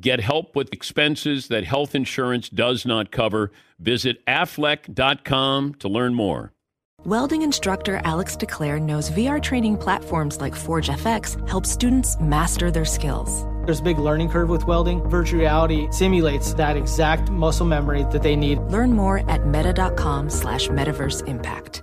Get help with expenses that health insurance does not cover. Visit aflac.com to learn more. Welding instructor Alex DeClaire knows VR training platforms like Forge FX help students master their skills. There's a big learning curve with welding. Virtual reality simulates that exact muscle memory that they need. Learn more at meta.com slash metaverse impact.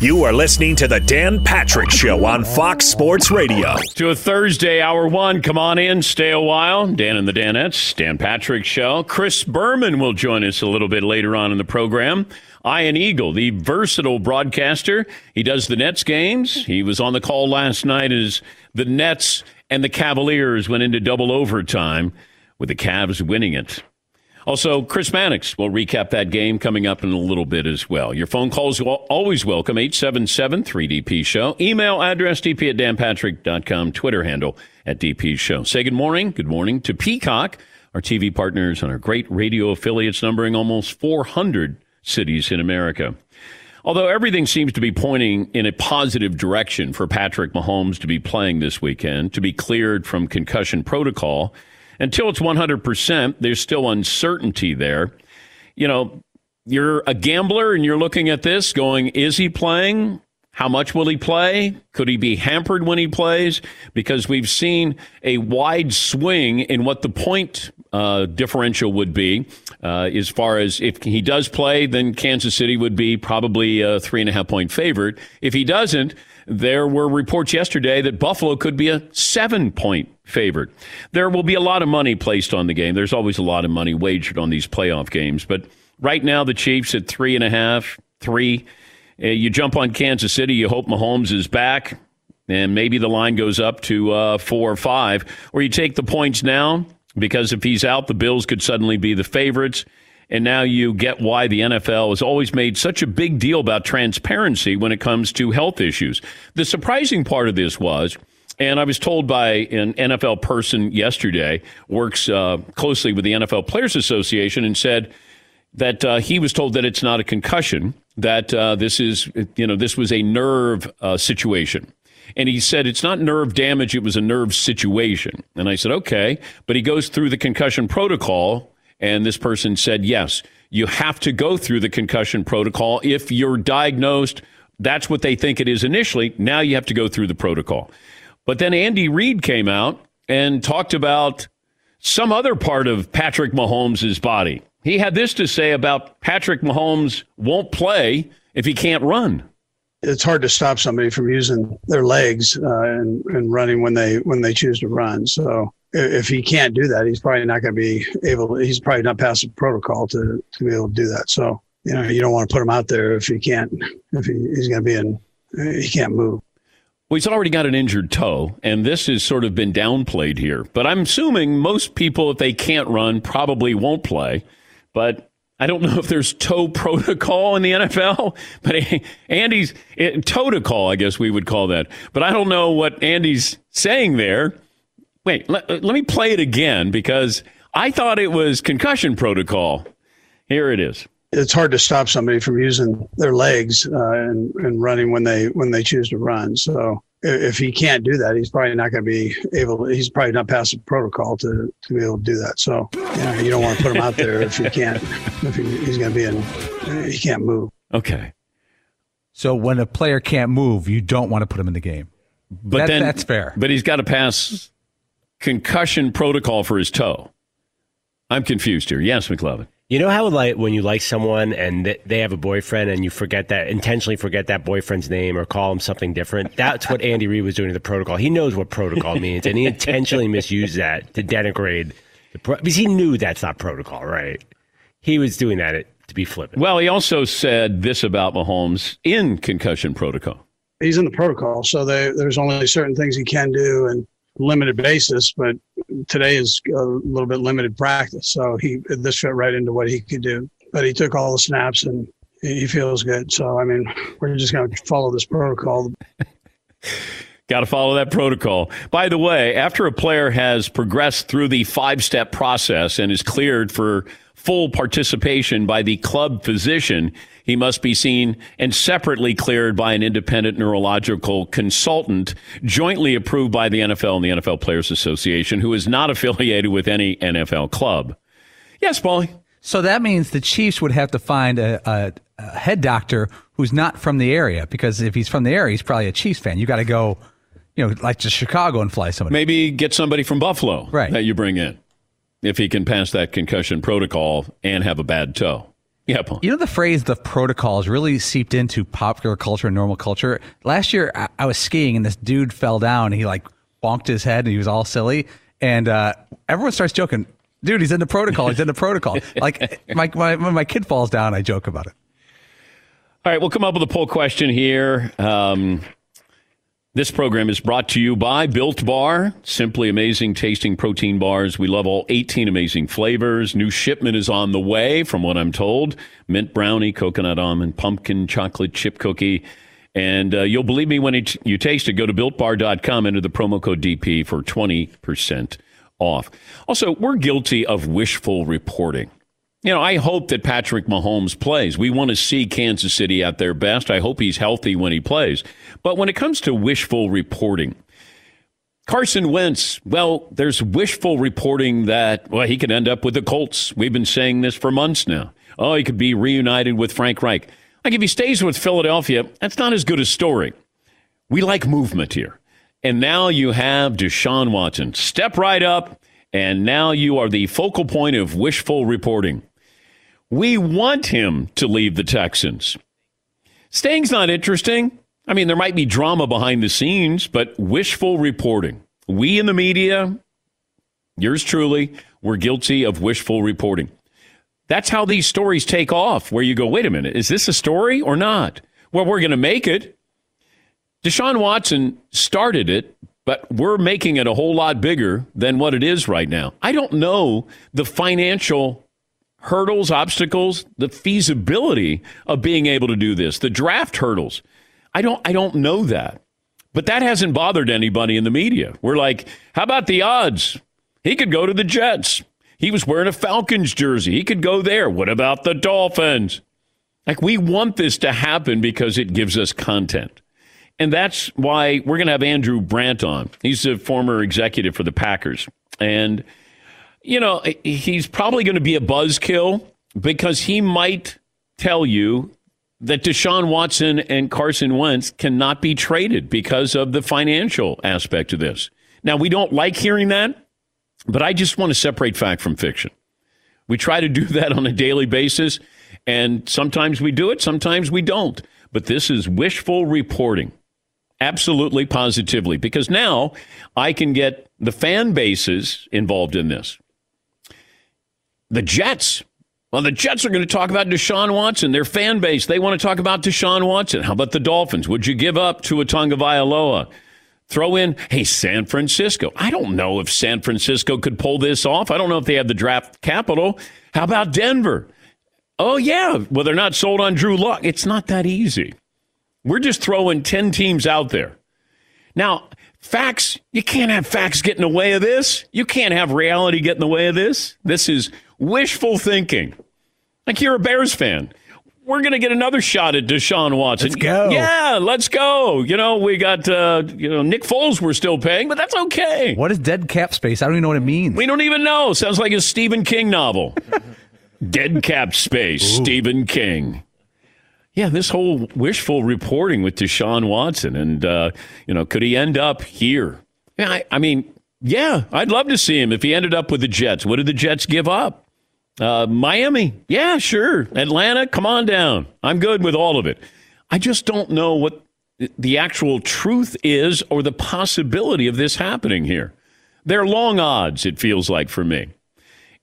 You are listening to the Dan Patrick Show on Fox Sports Radio. To a Thursday, hour one. Come on in, stay a while. Dan and the Danettes, Dan Patrick Show. Chris Berman will join us a little bit later on in the program. Ian Eagle, the versatile broadcaster. He does the Nets games. He was on the call last night as the Nets and the Cavaliers went into double overtime with the Cavs winning it. Also, Chris Mannix will recap that game coming up in a little bit as well. Your phone calls always welcome, 877 3DP Show. Email address dp at danpatrick.com, Twitter handle at DP Show. Say good morning. Good morning to Peacock, our TV partners and our great radio affiliates numbering almost 400 cities in America. Although everything seems to be pointing in a positive direction for Patrick Mahomes to be playing this weekend, to be cleared from concussion protocol, until it's 100%, there's still uncertainty there. You know, you're a gambler and you're looking at this going, is he playing? How much will he play? Could he be hampered when he plays? Because we've seen a wide swing in what the point uh, differential would be. Uh, as far as if he does play, then Kansas City would be probably a three and a half point favorite. If he doesn't, there were reports yesterday that Buffalo could be a seven point favorite. There will be a lot of money placed on the game. There's always a lot of money wagered on these playoff games. But right now, the Chiefs at three and a half, three. Uh, you jump on Kansas City, you hope Mahomes is back, and maybe the line goes up to uh, four or five. Or you take the points now, because if he's out, the Bills could suddenly be the favorites. And now you get why the NFL has always made such a big deal about transparency when it comes to health issues. The surprising part of this was, and I was told by an NFL person yesterday, works uh, closely with the NFL Players Association, and said that uh, he was told that it's not a concussion, that uh, this is, you know, this was a nerve uh, situation. And he said it's not nerve damage, it was a nerve situation. And I said, okay. But he goes through the concussion protocol and this person said, yes, you have to go through the concussion protocol. If you're diagnosed, that's what they think it is initially. Now you have to go through the protocol. But then Andy Reid came out and talked about some other part of Patrick Mahomes' body. He had this to say about Patrick Mahomes won't play if he can't run. It's hard to stop somebody from using their legs uh, and, and running when they when they choose to run. So if he can't do that, he's probably not going to be able. He's probably not the protocol to to be able to do that. So you know, you don't want to put him out there if he can't, if he, he's going to be in, he can't move. Well, he's already got an injured toe, and this has sort of been downplayed here. But I'm assuming most people, if they can't run, probably won't play. But I don't know if there's toe protocol in the NFL, but Andy's it, call, I guess we would call that. But I don't know what Andy's saying there. Wait, let, let me play it again because I thought it was concussion protocol. Here it is it's hard to stop somebody from using their legs uh, and, and running when they when they choose to run. So if he can't do that, he's probably not going to be able. He's probably not past the protocol to, to be able to do that. So you, know, you don't want to put him out there if he can't. If he, he's going to be in, he can't move. Okay. So when a player can't move, you don't want to put him in the game. But that, then that's fair. But he's got to pass concussion protocol for his toe. I'm confused here. Yes, McLovin. You know how like when you like someone and they have a boyfriend and you forget that intentionally forget that boyfriend's name or call him something different. That's what Andy Reid was doing to the protocol. He knows what protocol means, and he intentionally misused that to denigrate the pro- because he knew that's not protocol, right? He was doing that to be flippant. Well, he also said this about Mahomes in concussion protocol. He's in the protocol, so they, there's only certain things he can do, and limited basis, but today is a little bit limited practice. So he this fit right into what he could do. But he took all the snaps and he feels good. So I mean, we're just going to follow this protocol. Got to follow that protocol. By the way, after a player has progressed through the five step process and is cleared for full participation by the club physician, he must be seen and separately cleared by an independent neurological consultant, jointly approved by the NFL and the NFL Players Association, who is not affiliated with any NFL club. Yes, Paulie. So that means the Chiefs would have to find a, a, a head doctor who's not from the area, because if he's from the area, he's probably a Chiefs fan. You got to go, you know, like to Chicago and fly somebody. Maybe get somebody from Buffalo right. that you bring in if he can pass that concussion protocol and have a bad toe. Yeah, Paul. You know, the phrase the protocol has really seeped into popular culture and normal culture. Last year, I, I was skiing and this dude fell down. he like bonked his head and he was all silly. And uh, everyone starts joking, dude, he's in the protocol. He's in the protocol. like my, my, when my kid falls down, I joke about it. All right, we'll come up with a poll question here. Um, this program is brought to you by Built Bar. Simply amazing tasting protein bars. We love all 18 amazing flavors. New shipment is on the way, from what I'm told. Mint brownie, coconut almond, pumpkin, chocolate chip cookie. And uh, you'll believe me when it, you taste it. Go to builtbar.com, enter the promo code DP for 20% off. Also, we're guilty of wishful reporting. You know, I hope that Patrick Mahomes plays. We want to see Kansas City at their best. I hope he's healthy when he plays. But when it comes to wishful reporting, Carson Wentz, well, there's wishful reporting that, well, he could end up with the Colts. We've been saying this for months now. Oh, he could be reunited with Frank Reich. Like, if he stays with Philadelphia, that's not as good a story. We like movement here. And now you have Deshaun Watson. Step right up, and now you are the focal point of wishful reporting. We want him to leave the Texans. Staying's not interesting. I mean, there might be drama behind the scenes, but wishful reporting. We in the media, yours truly, we're guilty of wishful reporting. That's how these stories take off, where you go, wait a minute, is this a story or not? Well, we're going to make it. Deshaun Watson started it, but we're making it a whole lot bigger than what it is right now. I don't know the financial hurdles, obstacles, the feasibility of being able to do this, the draft hurdles. I don't I don't know that. But that hasn't bothered anybody in the media. We're like, how about the odds? He could go to the Jets. He was wearing a Falcons jersey. He could go there. What about the Dolphins? Like we want this to happen because it gives us content. And that's why we're going to have Andrew Brandt on. He's a former executive for the Packers. And you know, eh, he's probably going to be a buzzkill because he might tell you that Deshaun Watson and Carson Wentz cannot be traded because of the financial aspect of this. Now, we don't like hearing that, but I just want to separate fact from fiction. We try to do that on a daily basis, and sometimes we do it, sometimes we don't. But this is wishful reporting. Absolutely, positively, because now I can get the fan bases involved in this. The Jets Well, the Jets are going to talk about Deshaun Watson. Their fan base, they want to talk about Deshaun Watson. How about the Dolphins? Would you give up Tua Tagovailoa? Throw in, hey, San Francisco. I don't know if San Francisco could pull this off. I don't know if they have the draft capital. How about Denver? Oh, yeah. Well, they're not sold on Drew Lock. It's not that easy. We're just throwing 10 teams out there. Now, facts, you can't have facts get in the way of this. You can't have reality get in the way of this. This is wishful thinking. Like you're a Bears fan. We're going to get another shot at Deshaun Watson. Let's go. Yeah, let's go. You know, we got, uh, you know, Nick Foles we're still paying, but that's okay. What is dead cap space? I don't even know what it means. We don't even know. Sounds like a Stephen King novel. Dead cap space, Ooh. Stephen King. Yeah, this whole wishful reporting with Deshaun Watson, and uh, you know, could he end up here? Yeah, I, I, mean, yeah, I'd love to see him if he ended up with the Jets. What did the Jets give up? Uh, Miami, yeah, sure. Atlanta, come on down. I'm good with all of it. I just don't know what the actual truth is or the possibility of this happening here. They're long odds, it feels like for me.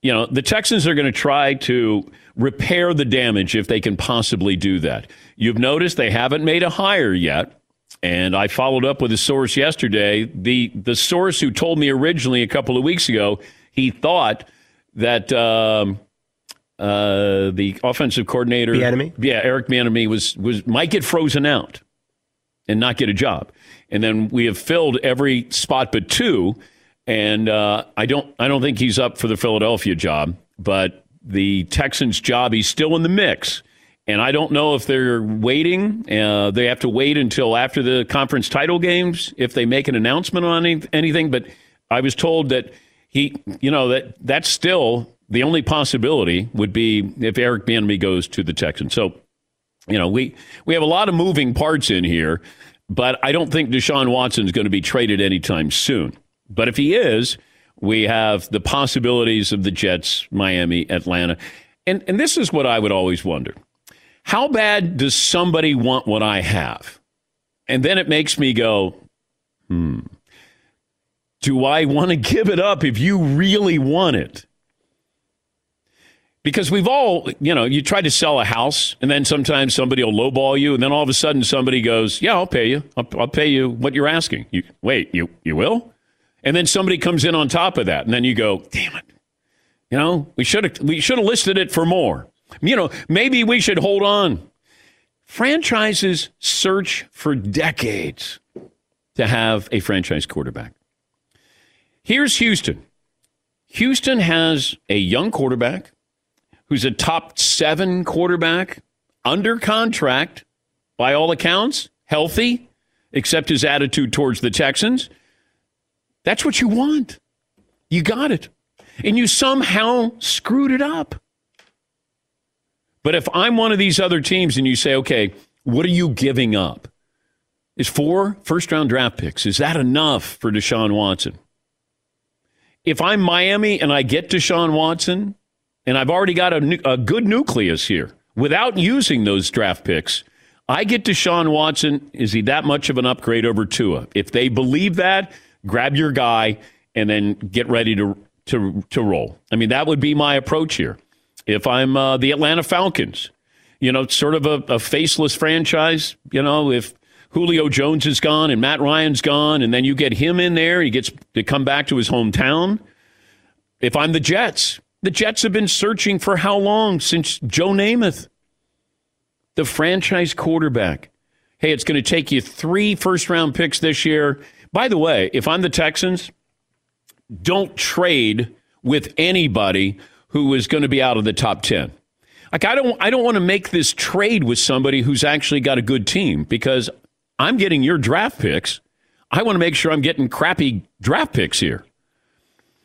You know, the Texans are going to try to repair the damage if they can possibly do that. You've noticed they haven't made a hire yet. And I followed up with a source yesterday. The the source who told me originally a couple of weeks ago he thought that um, uh, the offensive coordinator, Bieniemy, yeah, Eric Bieniemy was was might get frozen out and not get a job. And then we have filled every spot but two. And uh, I don't I don't think he's up for the Philadelphia job, but the Texans job he's still in the mix. And I don't know if they're waiting. Uh, they have to wait until after the conference title games if they make an announcement on any, anything. But I was told that he, you know, that that's still the only possibility would be if Eric Bieniemy goes to the Texans. So, you know, we we have a lot of moving parts in here, but I don't think Deshaun Watson is going to be traded anytime soon. But if he is, we have the possibilities of the Jets, Miami, Atlanta. And and this is what I would always wonder. How bad does somebody want what I have? And then it makes me go, hmm. Do I want to give it up if you really want it? Because we've all, you know, you try to sell a house and then sometimes somebody will lowball you and then all of a sudden somebody goes, yeah, I'll pay you. I'll, I'll pay you what you're asking. You, wait, you, you will? And then somebody comes in on top of that and then you go, damn it. You know, we should have, we should have listed it for more. You know, maybe we should hold on. Franchises search for decades to have a franchise quarterback. Here's Houston. Houston has a young quarterback who's a top seven quarterback, under contract by all accounts, healthy, except his attitude towards the Texans. That's what you want. You got it. And you somehow screwed it up. But if I'm one of these other teams and you say, okay, what are you giving up? Is four first round draft picks, is that enough for Deshaun Watson? If I'm Miami and I get Deshaun Watson, and I've already got a, a good nucleus here without using those draft picks. I get Deshaun Watson. Is he that much of an upgrade over Tua? If they believe that, grab your guy and then get ready to to to roll. I mean, that would be my approach here. If I'm uh, the Atlanta Falcons, you know, sort of a, a faceless franchise. You know, if Julio Jones is gone and Matt Ryan's gone, and then you get him in there, he gets to come back to his hometown. If I'm the Jets, the Jets have been searching for how long? Since Joe Namath, the franchise quarterback. Hey, it's going to take you three first round picks this year. By the way, if I'm the Texans, don't trade with anybody who is going to be out of the top 10. Like I don't I don't want to make this trade with somebody who's actually got a good team because I'm getting your draft picks. I want to make sure I'm getting crappy draft picks here.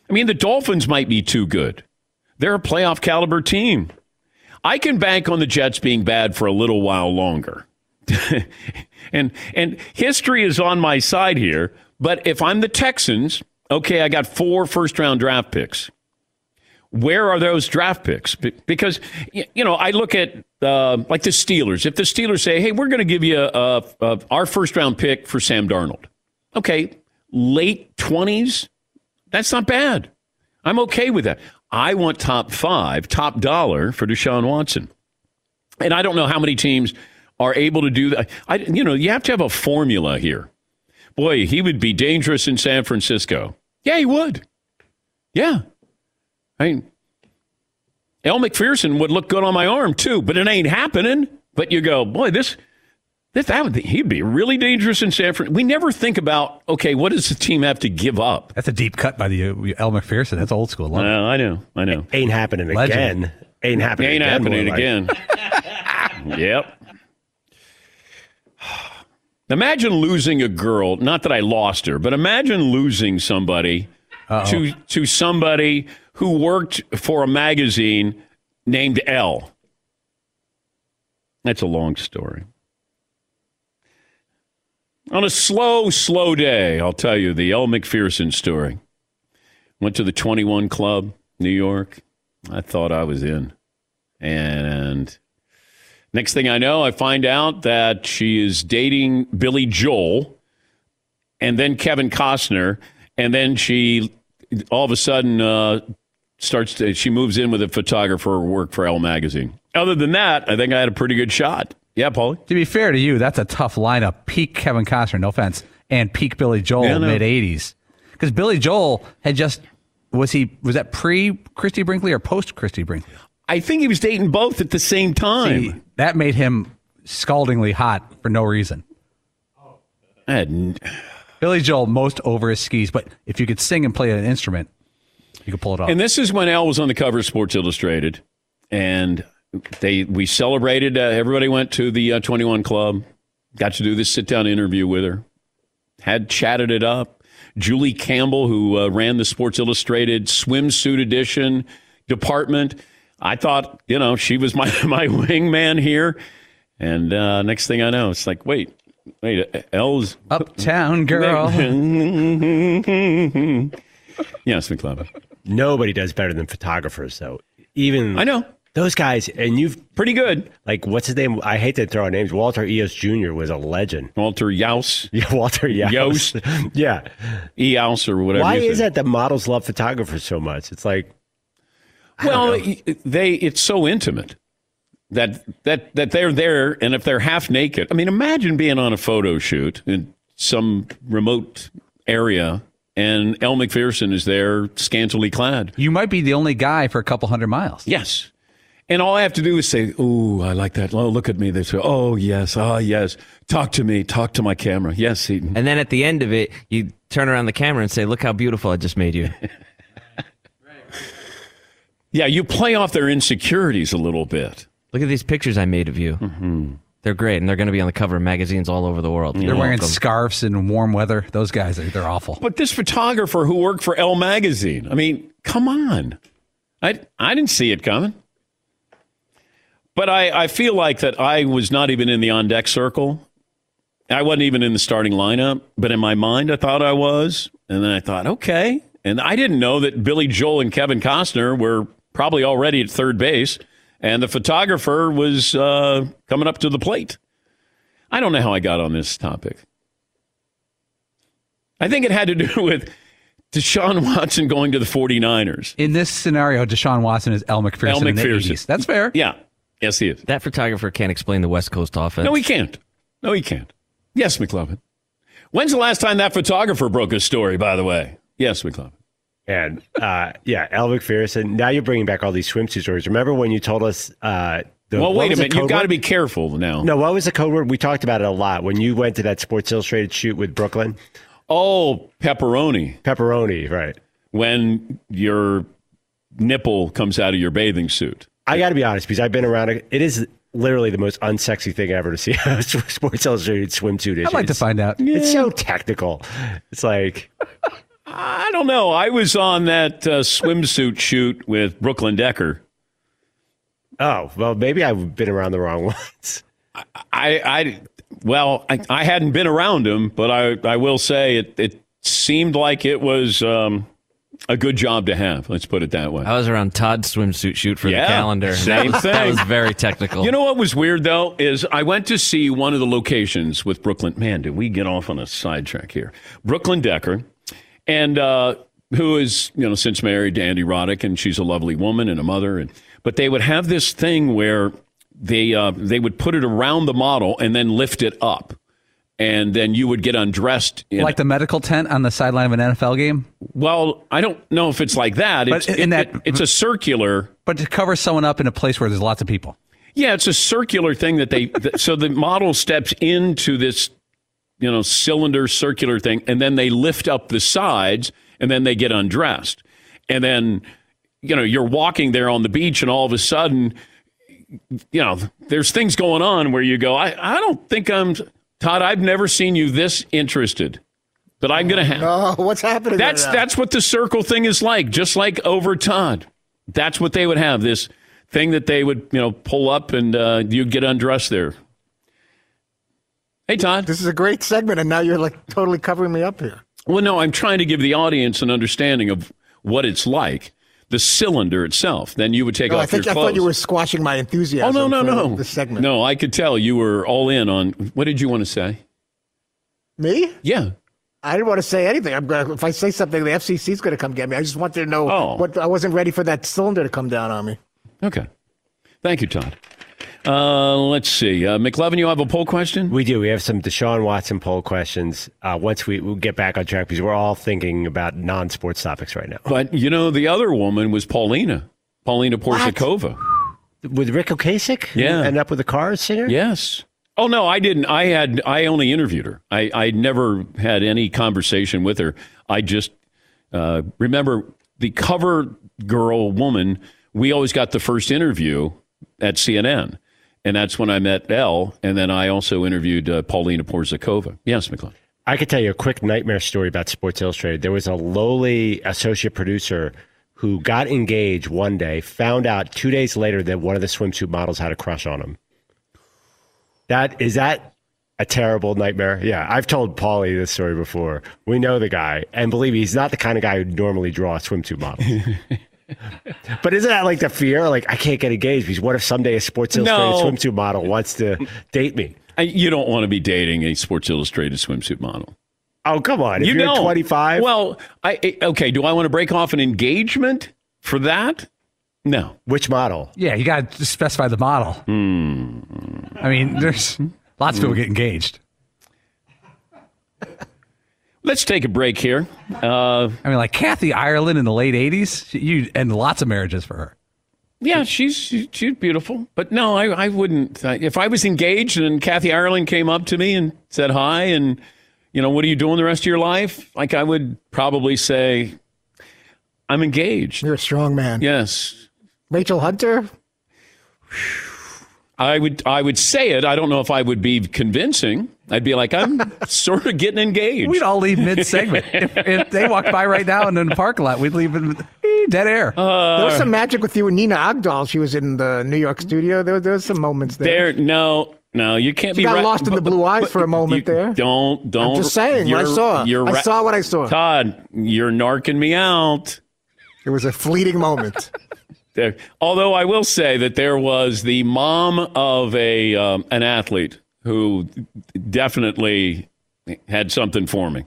I mean, the Dolphins might be too good. They're a playoff caliber team. I can bank on the Jets being bad for a little while longer. and and history is on my side here, but if I'm the Texans, okay, I got four first round draft picks. Where are those draft picks? Because you know, I look at uh, like the Steelers. If the Steelers say, "Hey, we're going to give you a, a, our first round pick for Sam Darnold," okay, late twenties, that's not bad. I'm okay with that. I want top five, top dollar for Deshaun Watson. And I don't know how many teams are able to do that. I, you know, you have to have a formula here. Boy, he would be dangerous in San Francisco. Yeah, he would. Yeah. I mean, Elle Macpherson would look good on my arm too, but it ain't happening. But you go, boy, this, this that would, he'd be really dangerous in San Francisco. We never think about, okay, what does the team have to give up? That's a deep cut by the uh, Elle Macpherson. That's old school. Love it. Uh, I know, I know. Ain't happening Legend. again. Ain't happening Ain't again. happening more like. again. yep. Imagine losing a girl. Not that I lost her, but imagine losing somebody to to somebody who worked for a magazine named Elle. That's a long story. On a slow, slow day, I'll tell you the Elle Macpherson story. Went to the 21 Club, New York. I thought I was in. And next thing I know, I find out that she is dating Billy Joel and then Kevin Costner. And then she all of a sudden uh, starts to, she moves in with a photographer who worked for Elle magazine. Other than that, I think I had a pretty good shot. Yeah, Paulie? To be fair to you, that's a tough lineup. Peak Kevin Costner, no offense, and peak Billy Joel, Yeah, no. mid '80s. Because Billy Joel had just was he was that pre Christie Brinkley or post Christie Brinkley? I think he was dating both at the same time. See, that made him scaldingly hot for no reason. N- Billy Joel most over his skis, but if you could sing and play an instrument, you could pull it off. And this is when Elle was on the cover of Sports Illustrated, and they we celebrated. Uh, everybody went to the uh, Twenty One Club, got to do this sit down interview with her, had chatted it up. Jule Campbell, who uh, ran the Sports Illustrated swimsuit edition department, I thought you know she was my my wingman here, and uh, next thing I know, it's like wait. Wait, Elle's Uptown girl. yes, McLovin. Nobody does better than photographers, though. Even I know those guys, and you've pretty good. Like what's his name? I hate to throw out names. Walter Iooss Jr. was a legend. Walter Yaus. Yeah, Walter Yaus. Yost. yeah, Eos or whatever. Why you is say. that that models love photographers so much? It's like Well, they it's so intimate that that that they're there, and if they're half naked, I mean, imagine being on a photo shoot in some remote area, and Elle Macpherson is there, scantily clad. You might be the only guy for a couple hundred miles. Yes. And all I have to do is say, "Ooh, I like that." Oh, look at me. They say, "Oh, yes. Ah, yes. Talk to me. Talk to my camera." Yes, Seton. And then at the end of it, you turn around the camera and say, "Look how beautiful I just made you." Yeah, you play off their insecurities a little bit. Look at these pictures I made of you. Mm-hmm. They're great, and they're going to be on the cover of magazines all over the world. They're You're wearing welcome. scarves in warm weather. Those guys, are, they're awful. But this photographer who worked for Elle magazine, I mean, come on. I, I didn't see it coming. But I, I feel like that I was not even in the on deck circle. I wasn't even in the starting lineup, but in my mind, I thought I was. And then I thought, okay. And I didn't know that Billy Joel and Kevin Costner were probably already at third base, and the photographer was uh, coming up to the plate. I don't know how I got on this topic. I think it had to do with Deshaun Watson going to the 49ers. In this scenario, Deshaun Watson is Elle Macpherson, El in the McPherson. 80s. That's fair. Yeah. Yes, he is. That photographer can't explain the West Coast offense. No, he can't. No, he can't. Yes, McLovin. When's the last time that photographer broke a story, by the way? Yes, McLovin. And uh, yeah, Elle Macpherson. Now you're bringing back all these swimsuit stories. Remember when you told us? Uh, the, well, wait a minute. You've got to be careful now. No, what was the code word? We talked about it a lot when you went to that Sports Illustrated shoot with Brooklyn. Oh, pepperoni. Pepperoni, right? When your nipple comes out of your bathing suit. I got to be honest because I've been around it. It is literally the most unsexy thing ever to see a Sports Illustrated swimsuit issue. I'd like to find out. It's so technical. It's like I don't know. I was on that uh, swimsuit shoot with Brooklyn Decker. Oh, well, maybe I've been around the wrong ones. I, I well, I, I hadn't been around him, but I, I will say it, it seemed like it was um, a good job to have. Let's put it that way. I was around Todd's swimsuit shoot for Yeah, the calendar. same that was, That was very technical. You know what was weird though is I went to see one of the locations with Brooklyn. Man, did we get off on a sidetrack here? Brooklyn Decker, and uh, who is you know since married to Andy Roddick, and she's a lovely woman and a mother. And but they would have this thing where they uh, they would put it around the model and then lift it up, and then you would get undressed. In like the medical tent on the sideline of an NFL game. Well, I don't know if it's like that. But It's, in it- that- it- it's a circular. But to cover someone up in a place where there's lots of people. Yeah, it's a circular thing that they. th- so the model steps into this, you know, cylinder circular thing, and then they lift up the sides, and then they get undressed, and then, you know, you're walking there on the beach, and all of a sudden, you know, there's things going on where you go, I, I don't think I'm Todd. I've never seen you this interested, but I'm gonna have. Oh, what's happening? That's right that's what the circle thing is like, just like over Todd. That's what they would have this thing that they would you know pull up and uh, you'd get undressed there. Hey Todd, This is a great segment, and now you're like totally covering me up here. well, no, I'm trying to give the audience an understanding of what it's like, the cylinder itself. Then you would take Oh, off I think your I clothes. thought you were squashing my oh enthusiasm. no no for no The segment. no, I could tell you were all in on. What did you want to say? Me? Yeah. I didn't want to say anything. I'm gonna, if I say something, the FCC's going to come get me. I just wanted to know Oh. what I wasn't ready for that cylinder to come down on me. Okay. Thank you, Todd. Uh, let's see. Uh, McLovin, you have a poll question? We do. We have some Deshaun Watson poll questions. Uh, once we we'll get back on track because we're all thinking about non-sports topics right now. But you know, the other woman was Paulina, Paulina Porizkova. With Ric Ocasek, Yeah. ended up with a car singer. Yes. Oh no, I didn't. I had. I only interviewed her. I I never had any conversation with her. I just uh, remember the cover girl woman. We always got the first interview at CNN, and that's when I met Elle. And then I also interviewed uh, Paulina Porizkova. Yes, McLean. I could tell you a quick nightmare story about Sports Illustrated. There was a lowly associate producer who got engaged one day, found out two days later that one of the swimsuit models had a crush on him. That is that a terrible nightmare? Yeah, I've told Paulie this story before. We know the guy, and believe me, he's not the kind of guy who'd normally draw swimsuit models. but isn't that like the fear? Like I can't get engaged because what if someday a Sports Illustrated No. swimsuit model wants to date me? I, you don't want to be dating a Sports Illustrated swimsuit model. Oh come on! If you you're don't. 25, Well, I I- okay. Do I want to break off an engagement for that? No. which model? Yeah, you got to specify the model. Hmm. I mean, there's lots of people get engaged. Let's take a break here. Uh, I mean, like Kathy Ireland in the late '80s, you end lots of marriages for her. yeah, she's she's beautiful, but no, I I wouldn't. uh, If I was engaged and Kathy Ireland came up to me and said hi, and you know, what are you doing the rest of your life? Like I would probably say, I'm engaged. You're a strong man. Yes, Rachel Hunter. I would I would say it. I don't know if I would be convincing. I'd be like, I'm sort of getting engaged. We'd all leave mid segment. if, if they walked by right now and in the parking lot, we'd leave in eh, dead air. Uh, there was some magic with you and Nina Agdal. She was in the New York studio. There, there was some moments there. There, no, no, you can't She be got right- lost in the blue eyes but for a moment you there. Don't, don't. just saying, what I you're- saw. You're I saw what I saw. Todd, you're narking me out. It was a fleeting moment. There, although I will say that there was the mom of a um, an athlete who definitely had something for me.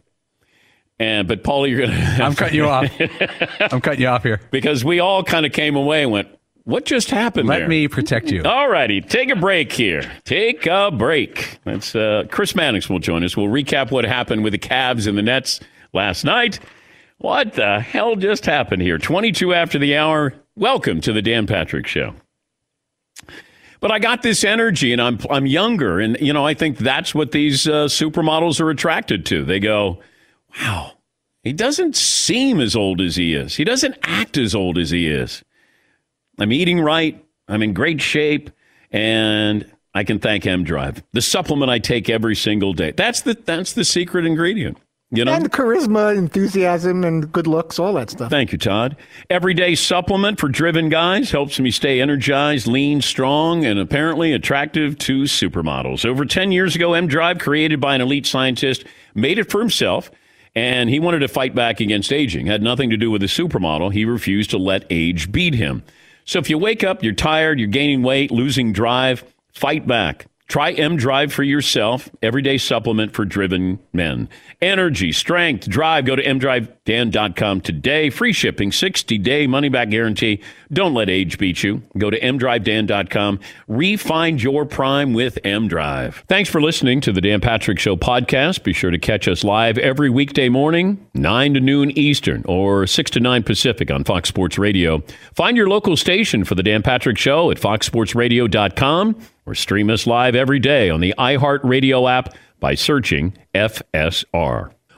And but Paul, you're gonna. I'm cutting you off. I'm cutting you off here. because we all kind of came away and went, "What just happened?" Let there? me protect you. All righty, take a break here. Take a break. That's uh, Chris Mannix will join us. We'll recap what happened with the Cavs and the Nets last night. What the hell just happened here? 22 after the hour. Welcome to the Dan Patrick Show. But I got this energy, and I'm I'm younger, and you know I think that's what these uh, supermodels are attracted to. They go, "Wow, he doesn't seem as old as he is. He doesn't act as old as he is." I'm eating right. I'm in great shape, and I can thank M Drive, the supplement I take every single day. That's the that's the secret ingredient. You know. and charisma, enthusiasm, and good looks, all that stuff. Thank you, Todd. Everyday supplement for driven guys helps me stay energized, lean, strong, and apparently attractive to supermodels. Over 10 years ago, M Drive, created by an elite scientist, made it for himself, and he wanted to fight back against aging. Had nothing to do with the supermodel. He refused to let age beat him. So if you wake up, you're tired, you're gaining weight, losing drive, fight back. Try M Drive for yourself, everyday supplement for driven men. Energy, strength, drive. Go to Dan.com today. Free shipping, 60 day money back guarantee. Don't let age beat you. Go to mdrivedan.com. Refind your prime with mDrive. Thanks for listening to the Dan Patrick Show podcast. Be sure to catch us live every weekday morning, 9 to noon Eastern or 6 to 9 Pacific on Fox Sports Radio. Find your local station for the Dan Patrick Show at foxsportsradio.com or stream us live every day on the iHeartRadio app by searching FSR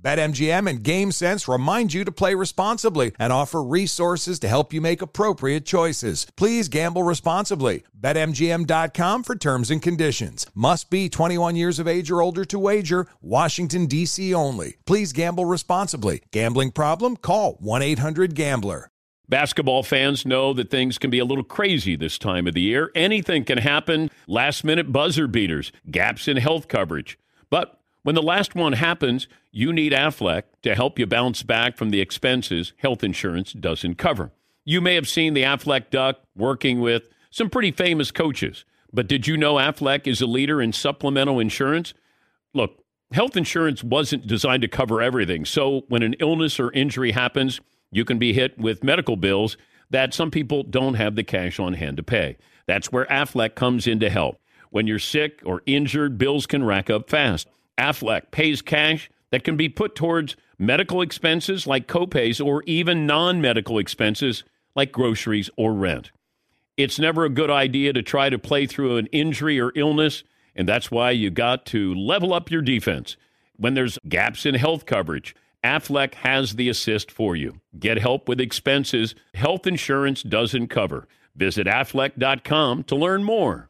BetMGM and GameSense remind you to play responsibly and offer resources to help you make appropriate choices. Please gamble responsibly. BetMGM.com for terms and conditions. Must be 21 years of age or older to wager. Washington, D.C. only. Please gamble responsibly. Gambling problem? Call 1 800 Gambler. Basketball fans know that things can be a little crazy this time of the year. Anything can happen. Last minute buzzer beaters, gaps in health coverage. When the last one happens, you need Aflac to help you bounce back from the expenses health insurance doesn't cover. You may have seen the Aflac Duck working with some pretty famous coaches, but did you know Aflac is a leader in supplemental insurance? Look, health insurance wasn't designed to cover everything. So when an illness or injury happens, you can be hit with medical bills that some people don't have the cash on hand to pay. That's where Aflac comes in to help. When you're sick or injured, bills can rack up fast. Aflac pays cash that can be put towards medical expenses like copays or even non medical expenses like groceries or rent. It's never a good idea to try to play through an injury or illness, and that's why you got to level up your defense. When there's gaps in health coverage, Aflac has the assist for you. Get help with expenses health insurance doesn't cover. Visit aflac.com to learn more.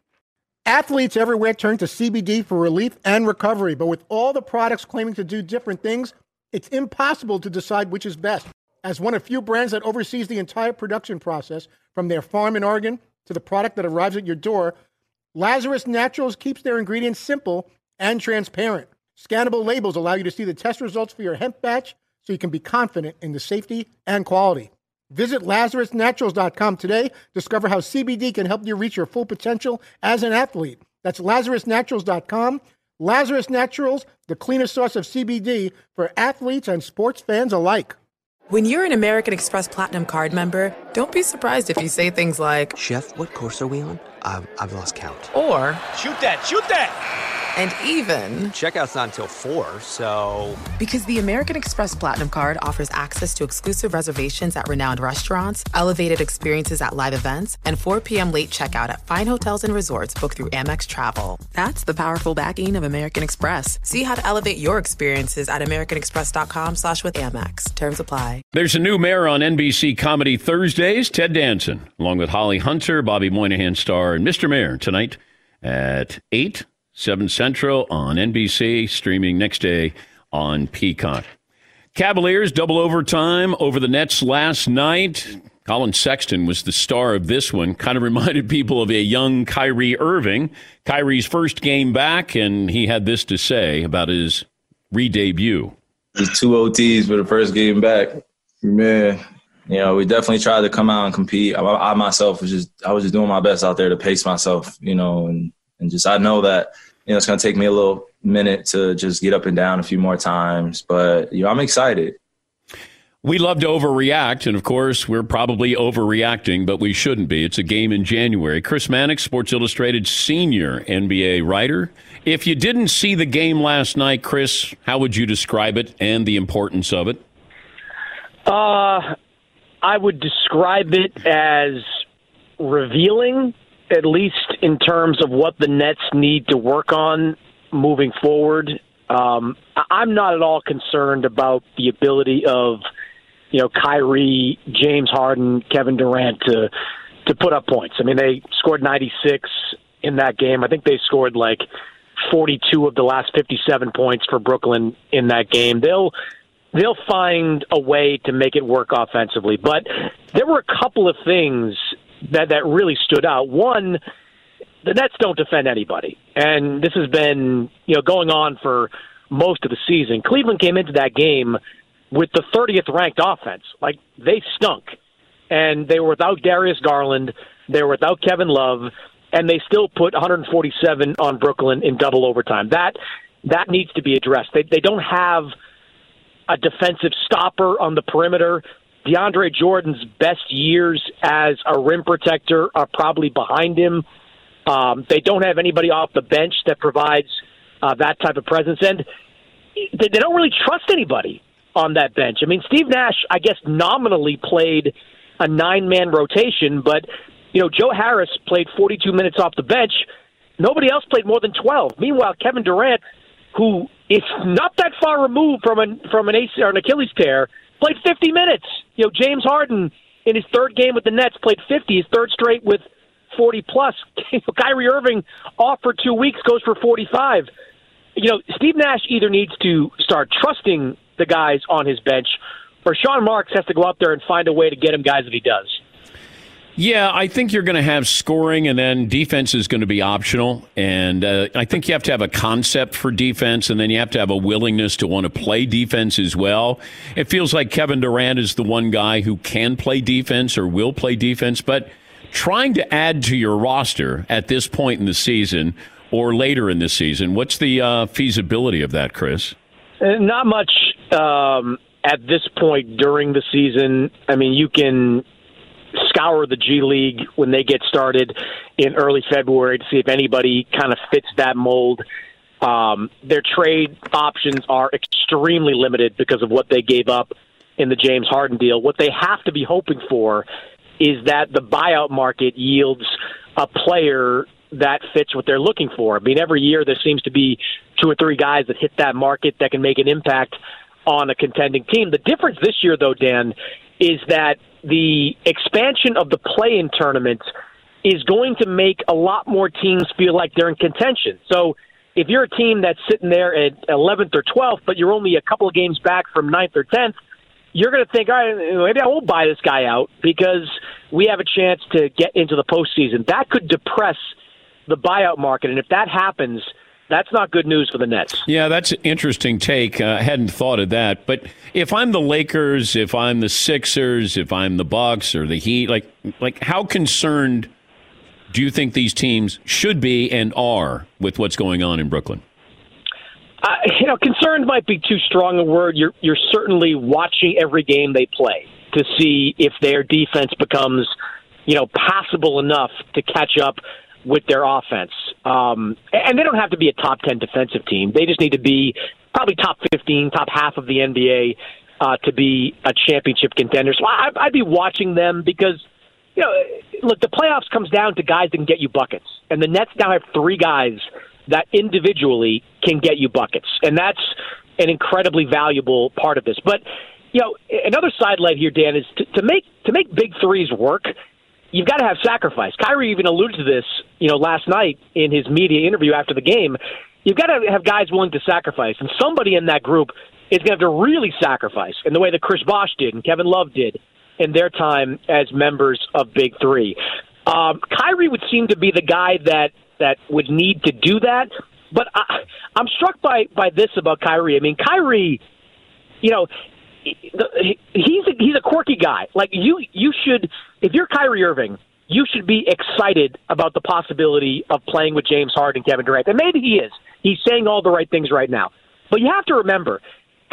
Athletes everywhere turn to CBD for relief and recovery, but with all the products claiming to do different things, it's impossible to decide which is best. As one of few brands that oversees the entire production process, from their farm in Oregon to the product that arrives at your door, Lazarus Naturals keeps their ingredients simple and transparent. Scannable labels allow you to see the test results for your hemp batch so you can be confident in the safety and quality. Visit LazarusNaturals.com today. Discover how CBD can help you reach your full potential as an athlete. That's LazarusNaturals.com. Lazarus Naturals, the cleanest source of CBD for athletes and sports fans alike. When you're an American Express Platinum card member, don't be surprised if you say things like, Chef, what course are we on? I've, I've lost count. Or, Shoot that, shoot that! And even Checkout's not until 4, so. because the American Express Platinum Card offers access to exclusive reservations at renowned restaurants, elevated experiences at live events, and 4 p.m. late checkout at fine hotels and resorts booked through Amex Travel. That's the powerful backing of American Express. See how to elevate your experiences at americanexpress.com slash with Amex. Terms apply. There's a new mayor on NBC Comedy Thursdays, Ted Danson, along with Holly Hunter, Bobby Moynihan star, and Mr. Mayor tonight at 8, 7 Central on NBC, streaming next day on Peacock. Cavaliers double overtime over the Nets last night. Collin Sexton was the star of this one. Kind of reminded people of a young Kyrie Irving. Kyrie's first game back, and he had this to say about his re-debut. It's two OTs for the first game back. Man, you know, we definitely tried to come out and compete. I, I myself was just, I was just doing my best out there to pace myself, you know, and, and just, I know that, you know, it's going to take me a little minute to just get up and down a few more times, but, you know, I'm excited. We love to overreact, and of course, we're probably overreacting, but we shouldn't be. It's a game in January. Chris Mannix, Sports Illustrated senior NBA writer. If you didn't see the game last night, Chris, how would you describe it and the importance of it? Uh, I would describe it as revealing, at least in terms of what the Nets need to work on moving forward. Um, I'm not at all concerned about the ability of you know, Kyrie, James Harden, Kevin Durant to to put up points. I mean, they scored 96 in that game. I think they scored like 42 of the last 57 points for Brooklyn in that game. They'll they'll find a way to make it work offensively. But there were a couple of things that that really stood out. One, the Nets don't defend anybody, and this has been you know going on for most of the season. Cleveland came into that game with the 30th ranked offense. Like they stunk, and they were without Darius Garland, they were without Kevin Love, and they still put 147 on Brooklyn in double overtime. That that needs to be addressed. They they don't have a defensive stopper on the perimeter. DeAndre Jordan's best years as a rim protector are probably behind him. Um, they don't have anybody off the bench that provides uh, that type of presence, and they, they don't really trust anybody on that bench. I mean, Steve Nash, I guess, nominally played a nine-man rotation, but you know, Joe Harris played 42 minutes off the bench. Nobody else played more than 12. Meanwhile, Kevin Durant, who is not that far removed from an from an AC or an Achilles tear, played 50 minutes. You know, James Harden in his third game with the Nets played 50, his third straight with 40 plus. Kyrie Irving off for two weeks goes for 45. You know, Steve Nash either needs to start trusting the guys on his bench, or Sean Marks has to go out there and find a way to get him guys that he does. Yeah, I think you're going to have scoring, and then defense is going to be optional. And uh, I think you have to have a concept for defense, and then you have to have a willingness to want to play defense as well. It feels like Kevin Durant is the one guy who can play defense or will play defense, but trying to add to your roster at this point in the season or later in the season, what's the uh, feasibility of that, Chris? Uh, not much um, at this point during the season. I mean, you can scour the G League when they get started in early February to see if anybody kind of fits that mold. Um, their trade options are extremely limited because of what they gave up in the James Harden deal. What they have to be hoping for is that the buyout market yields a player that fits what they're looking for. I mean, every year there seems to be two or three guys that hit that market that can make an impact on a contending team. The difference this year, though, Dan, is that the expansion of the play in tournaments is going to make a lot more teams feel like they're in contention. So if you're a team that's sitting there at 11th or 12th, but you're only a couple of games back from 9th or 10th, you're going to think, all right, maybe I won't buy this guy out because we have a chance to get into the postseason. That could depress the buyout market. And if that happens, that's not good news for the Nets. Yeah, that's an interesting take. Uh, I hadn't thought of that. But if I'm the Lakers, if I'm the Sixers, if I'm the Bucks or the Heat, like like how concerned do you think these teams should be and are with what's going on in Brooklyn? Uh, you know, concerned might be too strong a word. You're you're certainly watching every game they play to see if their defense becomes, you know, passable enough to catch up with their offense. Um, and they don't have to be a top 10 defensive team. They just need to be probably top 15, top half of the NBA uh, to be a championship contender. So I, I'd be watching them because, you know, look, the playoffs comes down to guys that can get you buckets. And the Nets now have three guys that individually can get you buckets. And that's an incredibly valuable part of this. But, you know, another sidelight here, Dan, is to, to make to make big threes work you've got to have sacrifice. Kyrie even alluded to this, you know, last night in his media interview after the game. You've got to have guys willing to sacrifice, and somebody in that group is going to have to really sacrifice in the way that Chris Bosh did and Kevin Love did in their time as members of Big Three. Um, Kyrie would seem to be the guy that that would need to do that. But I, I'm struck by by this about Kyrie. I mean, Kyrie, you know, he's a, he's a quirky guy. Like you, you should if you're Kyrie Irving, you should be excited about the possibility of playing with James Harden and Kevin Durant. And maybe he is. He's saying all the right things right now. But you have to remember,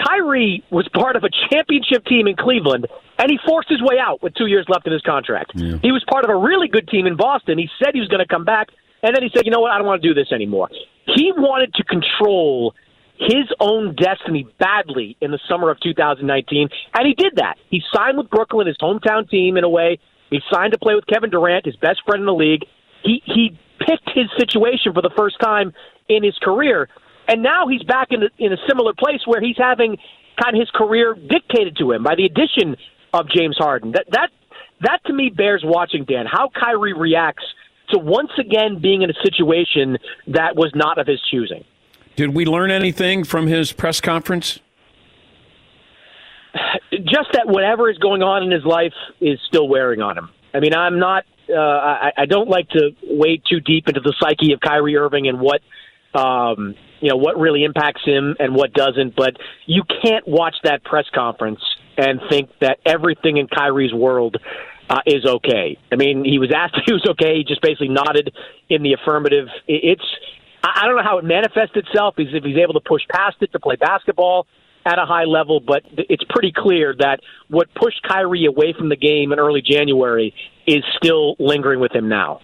Kyrie was part of a championship team in Cleveland, and he forced his way out with two years left in his contract. Yeah. He was part of a really good team in Boston. He said he was going to come back, and then he said, you know what, I don't want to do this anymore. He wanted to control his own destiny badly in the summer of 2019, and he did that. He signed with Brooklyn, his hometown team, in a way. He signed to play with Kevin Durant, his best friend in the league. He he picked his situation for the first time in his career, and now he's back in in a similar place where he's having kind of his career dictated to him by the addition of James Harden. That that that to me bears watching, Dan. How Kyrie reacts to once again being in a situation that was not of his choosing. Did we learn anything from his press conference? Just that whatever is going on in his life is still wearing on him. I mean, I'm not. Uh, I, I don't like to wade too deep into the psyche of Kyrie Irving and what um, you know what really impacts him and what doesn't. But you can't watch that press conference and think that everything in Kyrie's world uh, is okay. I mean, he was asked if he was okay. He just basically nodded in the affirmative. It's I don't know how it manifests itself. Is if he's able to push past it to play basketball at a high level, but it's pretty clear that what pushed Kyrie away from the game in early January is still lingering with him now.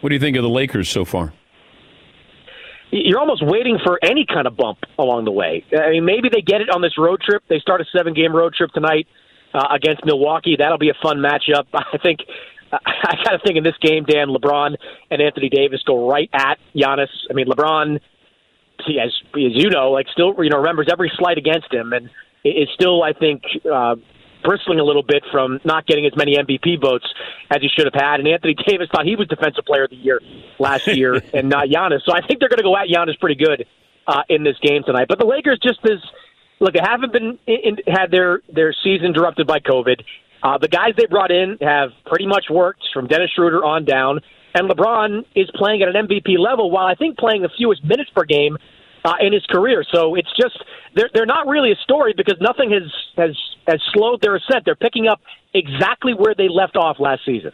What do you think of the Lakers so far? You're almost waiting for any kind of bump along the way. I mean, maybe they get it on this road trip. They start a seven game road trip tonight uh, against Milwaukee. That'll be a fun matchup. I think. I got to think in this game, Dan, LeBron and Anthony Davis go right at Giannis. I mean, LeBron, as as you know, like still you know remembers every slight against him, and is still I think uh, bristling a little bit from not getting as many MVP votes as he should have had. And Anthony Davis thought he was Defensive Player of the Year last year, and not Giannis. So I think they're going to go at Giannis pretty good uh, in this game tonight. But the Lakers just as look, they haven't been in, had their their season interrupted by COVID. Uh, the guys they brought in have pretty much worked from Dennis Schroeder on down, and LeBron is playing at an MVP level while I think playing the fewest minutes per game uh, in his career. So it's just they're they're not really a story because nothing has has has slowed their ascent. They're picking up exactly where they left off last season.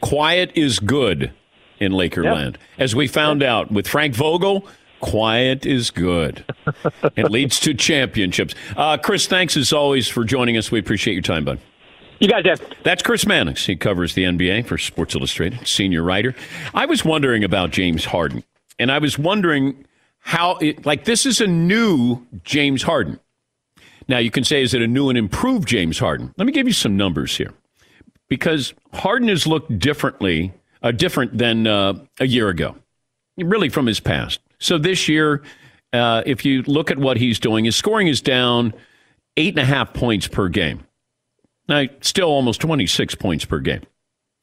Quiet is good in Lakerland, yep. as we found yep. out with Frank Vogel. Quiet is good. it leads to championships. Uh, Chris, thanks as always for joining us. We appreciate your time, bud. You guys have. That's Chris Mannix. He covers the NBA for Sports Illustrated, senior writer. I was wondering about James Harden, and I was wondering how it, like this is a new James Harden. Now you can say, is it a new and improved James Harden? Let me give you some numbers here, because Harden has looked differently, uh, different than uh, a year ago, really from his past. So this year, uh, if you look at what he's doing, his scoring is down eight and a half points per game. Now, still almost 26 points per game.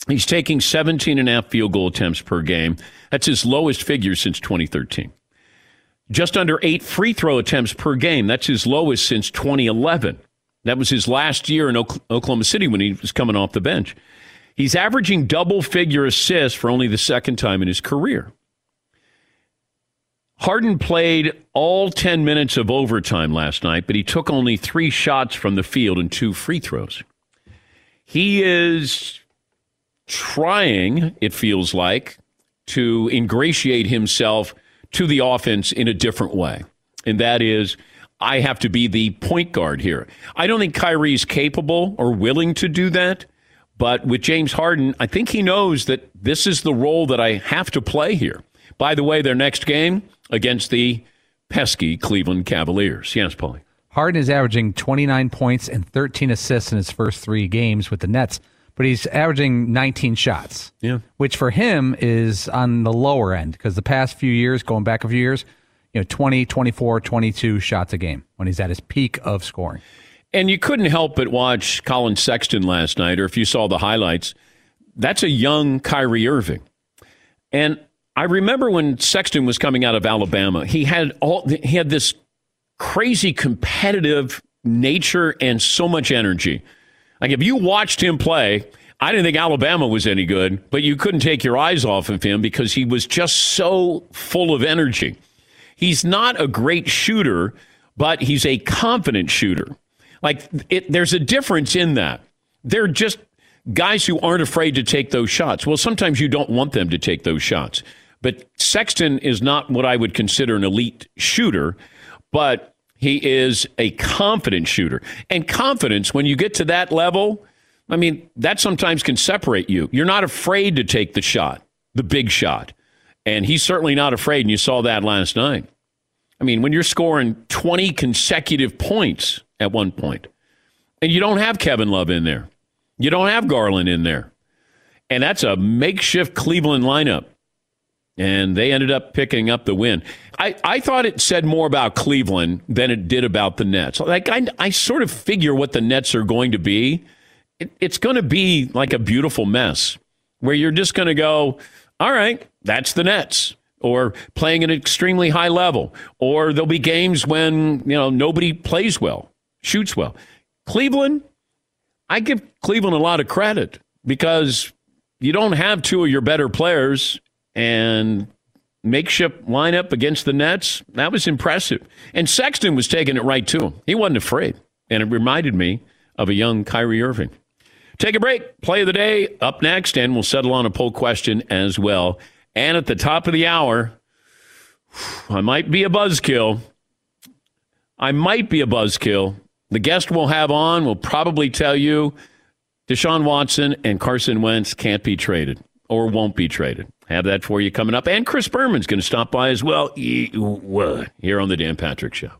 He's taking 17 and a half field goal attempts per game. That's his lowest figure since 2013. Just under eight free throw attempts per game. That's his lowest since 2011. That was his last year in Oklahoma City when he was coming off the bench. He's averaging double figure assists for only the second time in his career. Harden played all 10 minutes of overtime last night, but he took only three shots from the field and two free throws. He is trying, it feels like, to ingratiate himself to the offense in a different way. And that is, I have to be the point guard here. I don't think Kyrie's capable or willing to do that. But with James Harden, I think he knows that this is the role that I have to play here. By the way, their next game against the pesky Cleveland Cavaliers. Yes, Paulie. Harden is averaging 29 points and 13 assists in his first three games with the Nets, but he's averaging 19 shots. Yeah. Which for him is on the lower end because the past few years, going back a few years, you know, 20, 24, 22 shots a game when he's at his peak of scoring. And you couldn't help but watch Collin Sexton last night, or if you saw the highlights, that's a young Kyrie Irving. And I remember when Sexton was coming out of Alabama, he had all he had this crazy competitive nature and so much energy. Like if you watched him play, I didn't think Alabama was any good, but you couldn't take your eyes off of him because he was just so full of energy. He's not a great shooter, but he's a confident shooter. Like it, there's a difference in that. They're just guys who aren't afraid to take those shots. Well, sometimes you don't want them to take those shots. But Sexton is not what I would consider an elite shooter, but he is a confident shooter. And confidence, when you get to that level, I mean, that sometimes can separate you. You're not afraid to take the shot, the big shot. And he's certainly not afraid, and you saw that last night. I mean, when you're scoring 20 consecutive points at one point, and you don't have Kevin Love in there, you don't have Garland in there, and that's a makeshift Cleveland lineup and they ended up picking up the win. I, I thought it said more about Cleveland than it did about the Nets. Like I, I sort of figure what the Nets are going to be. It, it's going to be like a beautiful mess where you're just going to go, all right, that's the Nets, or playing at an extremely high level, or there'll be games when you know nobody plays well, shoots well. Cleveland, I give Cleveland a lot of credit because you don't have two of your better players and makeshift lineup against the Nets. That was impressive. And Sexton was taking it right to him. He wasn't afraid. And it reminded me of a young Kyrie Irving. Take a break. Play of the day up next, and we'll settle on a poll question as well. And at the top of the hour, I might be a buzzkill. I might be a buzzkill. The guest we'll have on will probably tell you Deshaun Watson and Carson Wentz can't be traded or won't be traded. Have that for you coming up. And Chris Berman's going to stop by as well here on The Dan Patrick Show.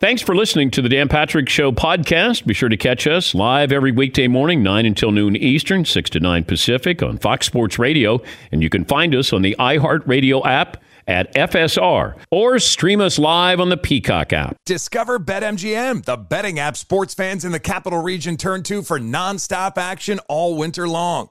Thanks for listening to the Dan Patrick Show podcast. Be sure to catch us live every weekday morning, 9 until noon Eastern, 6 to 9 Pacific on Fox Sports Radio. And you can find us on the iHeartRadio app at FSR or stream us live on the Peacock app. Discover BetMGM, the betting app sports fans in the capital region turn to for nonstop action all winter long.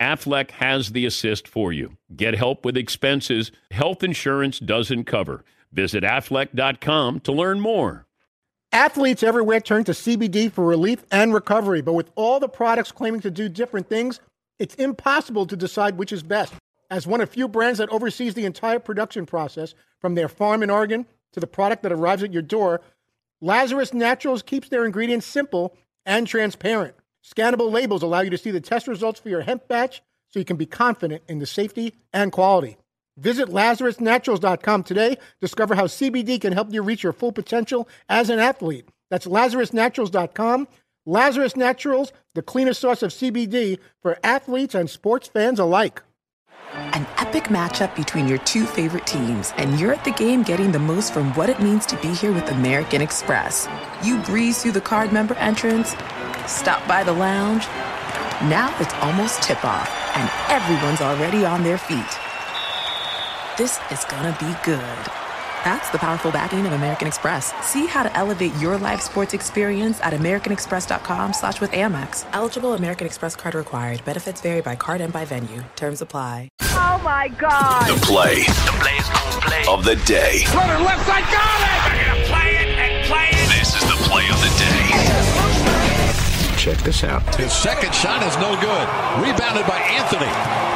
Aflac has the assist for you. Get help with expenses health insurance doesn't cover. Visit aflac.com to learn more. Athletes everywhere turn to CBD for relief and recovery, but with all the products claiming to do different things, it's impossible to decide which is best. As one of few brands that oversees the entire production process, from their farm in Oregon to the product that arrives at your door, Lazarus Naturals keeps their ingredients simple and transparent. Scannable labels allow you to see the test results for your hemp batch so you can be confident in the safety and quality. Visit LazarusNaturals.com today. Discover how CBD can help you reach your full potential as an athlete. That's LazarusNaturals.com. Lazarus Naturals, the cleanest source of CBD for athletes and sports fans alike. An epic matchup between your two favorite teams, and you're at the game getting the most from what it means to be here with American Express. You breeze through the card member entrance Stop by the lounge. Now it's almost tip off, and everyone's already on their feet. This is gonna be good. That's the powerful backing of American Express. See how to elevate your live sports experience at americanexpress.com slash with Amex. Eligible American Express card required. Benefits vary by card and by venue. Terms apply. Oh my God. The play. The play's gonna play. Of the day. Runner left side, got it! They're gonna play it and play it. This is the play of the day. Check this out. His second shot is no good. Rebounded by Anthony.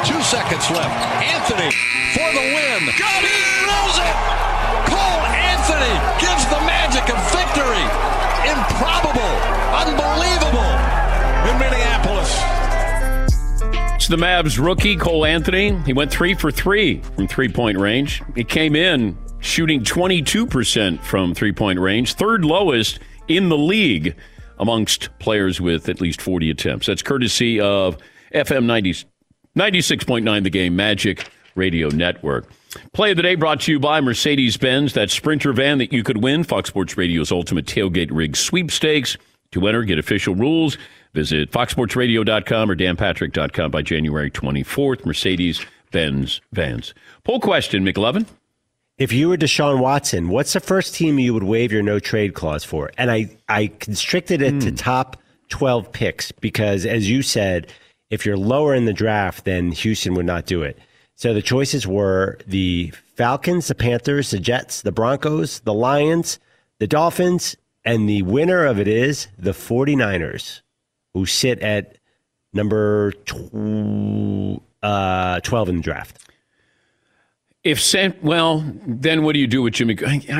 Two seconds left. Anthony for the win. Got it! Rolls it! Cole Anthony gives the magic of victory. Improbable. Unbelievable in Minneapolis. It's the Mavs rookie, Cole Anthony. He went three for three from three point range. He came in shooting 22% from three point range, third lowest in the league amongst players with at least 40 attempts. That's courtesy of FM 90, 96.9 The Game Magic Radio Network. Play of the day brought to you by Mercedes Benz, that sprinter van that you could win. Fox Sports Radio's ultimate tailgate rig sweepstakes. To enter, get official rules. Visit foxsportsradio.com or danpatrick.com by January 24th. Mercedes Benz vans. Poll question, McLovin. If you were Deshaun Watson, what's the first team you would waive your no trade clause for? And I, I constricted it to top 12 picks because, as you said, if you're lower in the draft, then Houston would not do it. So the choices were the Falcons, the Panthers, the Jets, the Broncos, the Lions, the Dolphins, and the winner of it is the 49ers, who sit at number tw- uh, 12 in the draft. If San, well, then what do you do with Jimmy?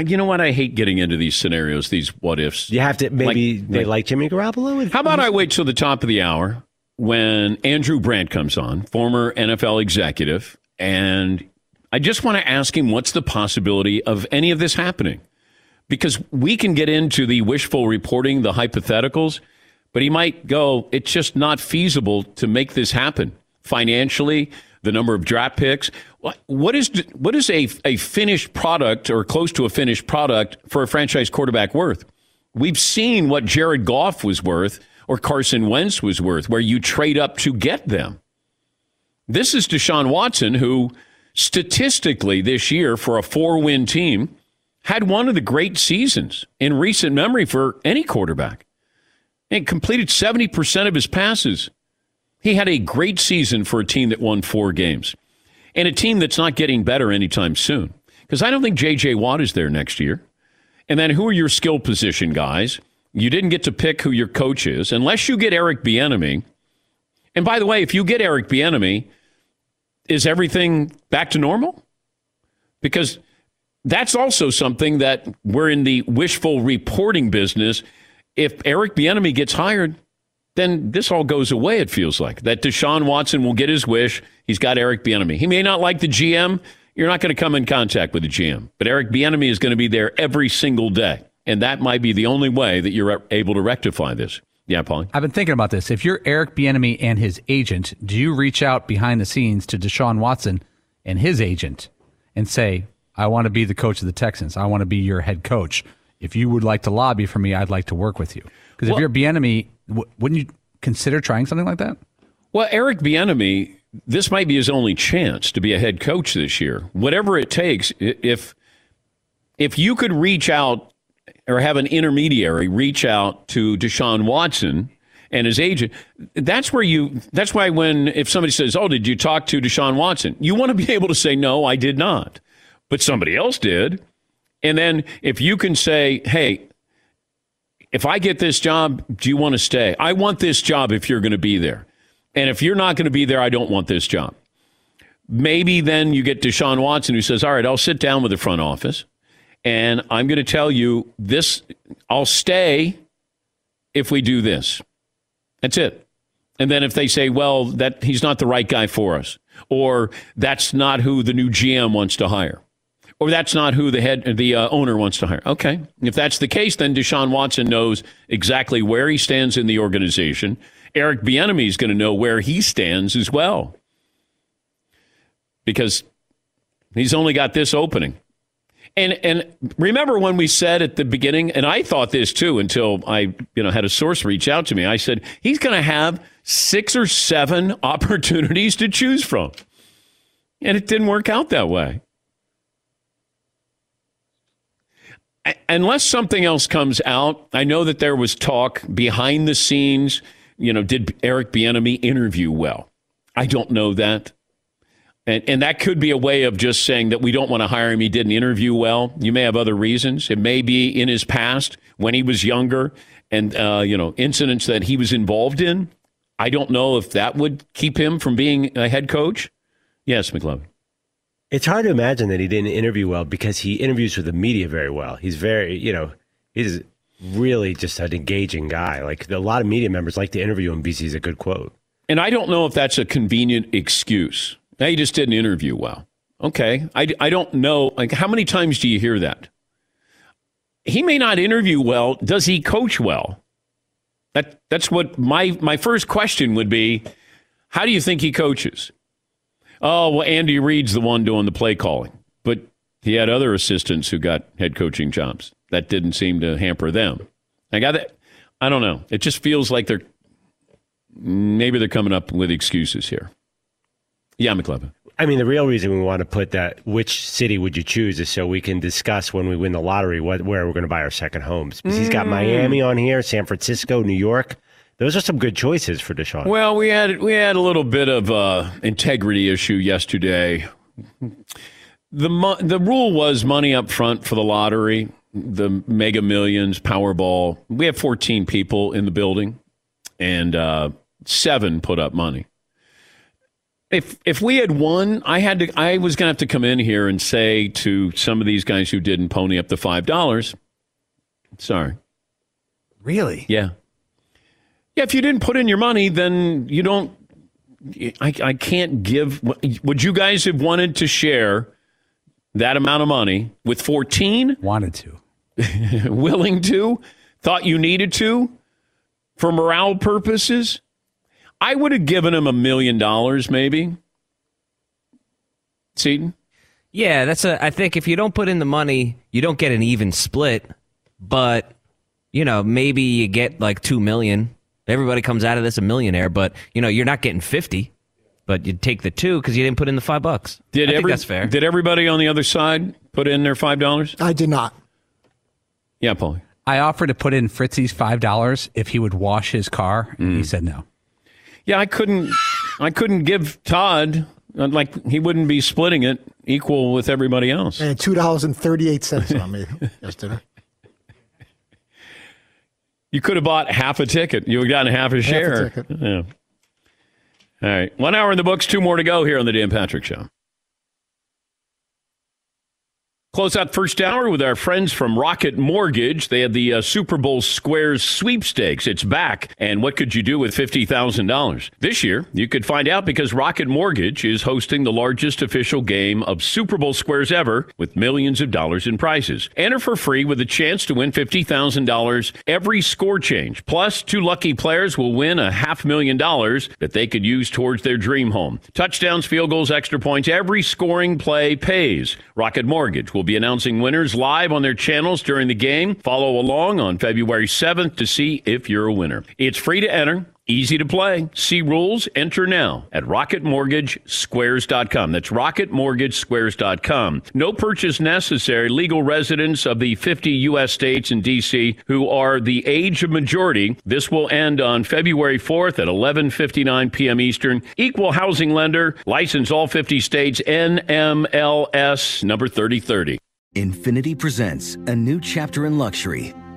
You know what? I hate getting into these scenarios, these what ifs. You have to maybe like, they like, like Jimmy Garoppolo. How about I wait till the top of the hour when Andrew Brandt comes on, former NFL executive, and I just want to ask him what's the possibility of any of this happening? Because we can get into the wishful reporting, the hypotheticals, but he might go, it's just not feasible to make this happen financially, the number of draft picks. What is what is a, a finished product or close to a finished product for a franchise quarterback worth? We've seen what Jared Goff was worth or Carson Wentz was worth, where you trade up to get them. This is Deshaun Watson, who statistically this year for a four win team had one of the great seasons in recent memory for any quarterback and completed 70% of his passes. He had a great season for a team that won four games and a team that's not getting better anytime soon. Because I don't think J.J. Watt is there next year. And then who are your skill position guys? You didn't get to pick who your coach is unless you get Eric Bieniemy. And by the way, if you get Eric Bieniemy, is everything back to normal? Because that's also something that we're in the wishful reporting business. If Eric Bieniemy gets hired, then this all goes away. It feels like that Deshaun Watson will get his wish. He's got Eric Bieniemy. He may not like the GM. You're not going to come in contact with the GM, but Eric Bieniemy is going to be there every single day, and that might be the only way that you're able to rectify this. Yeah, Paul. I've been thinking about this. If you're Eric Bieniemy and his agent, do you reach out behind the scenes to Deshaun Watson and his agent and say, "I want to be the coach of the Texans. I want to be your head coach. If you would like to lobby for me, I'd like to work with you." Because well, if you're Bieniemy, wouldn't you consider trying something like that? Well, Eric Bieniemy, this might be his only chance to be a head coach this year. Whatever it takes, if if you could reach out or have an intermediary reach out to Deshaun Watson and his agent. That's where you. That's why when if somebody says, "Oh, did you talk to Deshaun Watson?" You want to be able to say, "No, I did not," but somebody else did. And then if you can say, "Hey." If I get this job, do you want to stay? I want this job if you're going to be there. And if you're not going to be there, I don't want this job. Maybe then you get Deshaun Watson who says, All right, I'll sit down with the front office and I'm going to tell you this I'll stay if we do this. That's it. And then if they say, well, that he's not the right guy for us, or that's not who the new GM wants to hire, or that's not who the head the uh, owner wants to hire. Okay. If that's the case, then Deshaun Watson knows exactly where he stands in the organization. Eric Bieniemy is going to know where he stands as well. Because he's only got this opening. And and remember when we said at the beginning, and I thought this too until I you know had a source reach out to me. I said he's going to have six or seven opportunities to choose from, and it didn't work out that way. Unless something else comes out, I know that there was talk behind the scenes. You know, did Eric Bieniemy interview well? I don't know that. And, and that could be a way of just saying that we don't want to hire him. He didn't interview well. You may have other reasons. It may be in his past when he was younger and, uh, you know, incidents that he was involved in. I don't know if that would keep him from being a head coach. Yes, McLovin. It's hard to imagine that he didn't interview well because he interviews with the media very well. He's very, you know, he's really just an engaging guy. Like a lot of media members like to interview him because he's a good quote. And I don't know if that's a convenient excuse. He just didn't interview well. Okay. I, I don't know. Like, how many times do you hear that? He may not interview well. Does he coach well? That, that's what my, my first question would be. How do you think he coaches? Oh, well, Andy Reid's the one doing the play calling, but he had other assistants who got head coaching jobs. That didn't seem to hamper them. I got that. I don't know. It just feels like they're maybe they're coming up with excuses here. Yeah, McLovin. I mean, the real reason we want to put that which city would you choose is so we can discuss when we win the lottery what, where we're going to buy our second homes. Because he's got Mm. Miami on here, San Francisco, New York. Those are some good choices for Deshaun. Well, we had we had a little bit of uh, integrity issue yesterday. The mo- the rule was money up front for the lottery, the Mega Millions, Powerball. We have 14 people in the building, and uh, seven put up money. If if we had won, I had to. I was going to have to come in here and say to some of these guys who didn't pony up the five dollars, sorry. Really? Yeah. Yeah, if you didn't put in your money, then you don't. I, I can't give. Would you guys have wanted to share that amount of money with 14? Wanted to. Willing to? Thought you needed to? For morale purposes? I would have given him a million dollars, maybe. Seton? Yeah, that's a. I think if you don't put in the money, you don't get an even split. But you know, maybe you get like two million. Everybody comes out of this a millionaire, but you know, you're not getting fifty. But you take the two because you didn't put in the five bucks. Did I think every, that's fair. Did everybody on the other side put in their five dollars? I did not. Yeah, Paul. I offered to put in Fritzy's five dollars if he would wash his car. and Mm. He said no. Yeah, I couldn't. I couldn't give Todd uh, like he wouldn't be splitting it equal with everybody else. And two dollars and thirty eight cents on me yesterday. You could have bought half a ticket. You would have gotten half a Half a share. ticket. Yeah. All right. One hour in the books. Two more to go here on the Dan Patrick Show. Close out first hour with our friends from Rocket Mortgage. They had the uh, Super Bowl Squares sweepstakes. It's back. And what could you do with $50,000? This year, you could find out because Rocket Mortgage is hosting the largest official game of Super Bowl Squares ever with millions of dollars in prizes. Enter for free with a chance to win $50,000 every score change. Plus, two lucky players will win a half million dollars that they could use towards their dream home. Touchdowns, field goals, extra points, every scoring play pays. Rocket Mortgage will be announcing winners live on their channels during the game. Follow along on February 7th to see if you're a winner. It's free to enter. Easy to play. See rules. Enter now at rocketmortgagesquares.com. That's rocketmortgagesquares.com. No purchase necessary. Legal residents of the 50 U.S. states and D.C. who are the age of majority. This will end on February 4th at 11:59 p.m. Eastern. Equal housing lender. License all 50 states. NMLS number 3030. Infiniti presents a new chapter in luxury,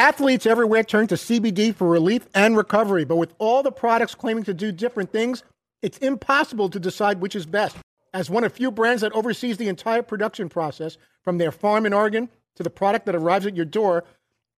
Athletes everywhere turn to CBD for relief and recovery, but with all the products claiming to do different things, it's impossible to decide which is best. As one of few brands that oversees the entire production process, from their farm in Oregon to the product that arrives at your door,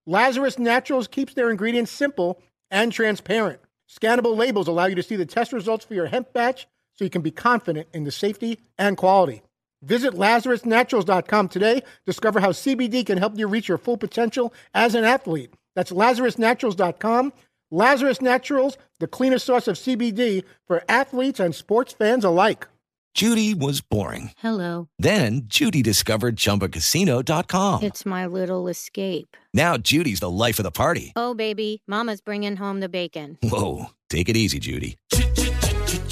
Lazarus Naturals keeps their ingredients simple and transparent. Scannable labels allow you to see the test results for your hemp batch so you can be confident in the safety and quality. Visit LazarusNaturals.com today. Discover how CBD can help you reach your full potential as an athlete. That's LazarusNaturals.com. Lazarus Naturals, the cleanest source of CBD for athletes and sports fans alike. Judy was boring. Hello. Then Judy discovered ChumbaCasino.com. It's my little escape. Now Judy's the life of the party. Oh, baby, Mama's bringing home the bacon. Whoa, take it easy, Judy.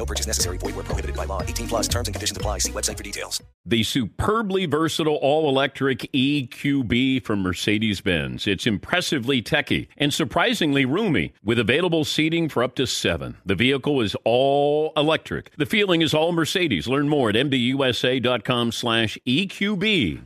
No purchase necessary. Void where prohibited by law. 18 plus terms and conditions apply. See website for details. The superbly versatile all-electric EQB from Mercedes-Benz. It's impressively techy and surprisingly roomy with available seating for up to seven. The vehicle is all electric. The feeling is all Mercedes. Learn more at mbusa.com slash EQB.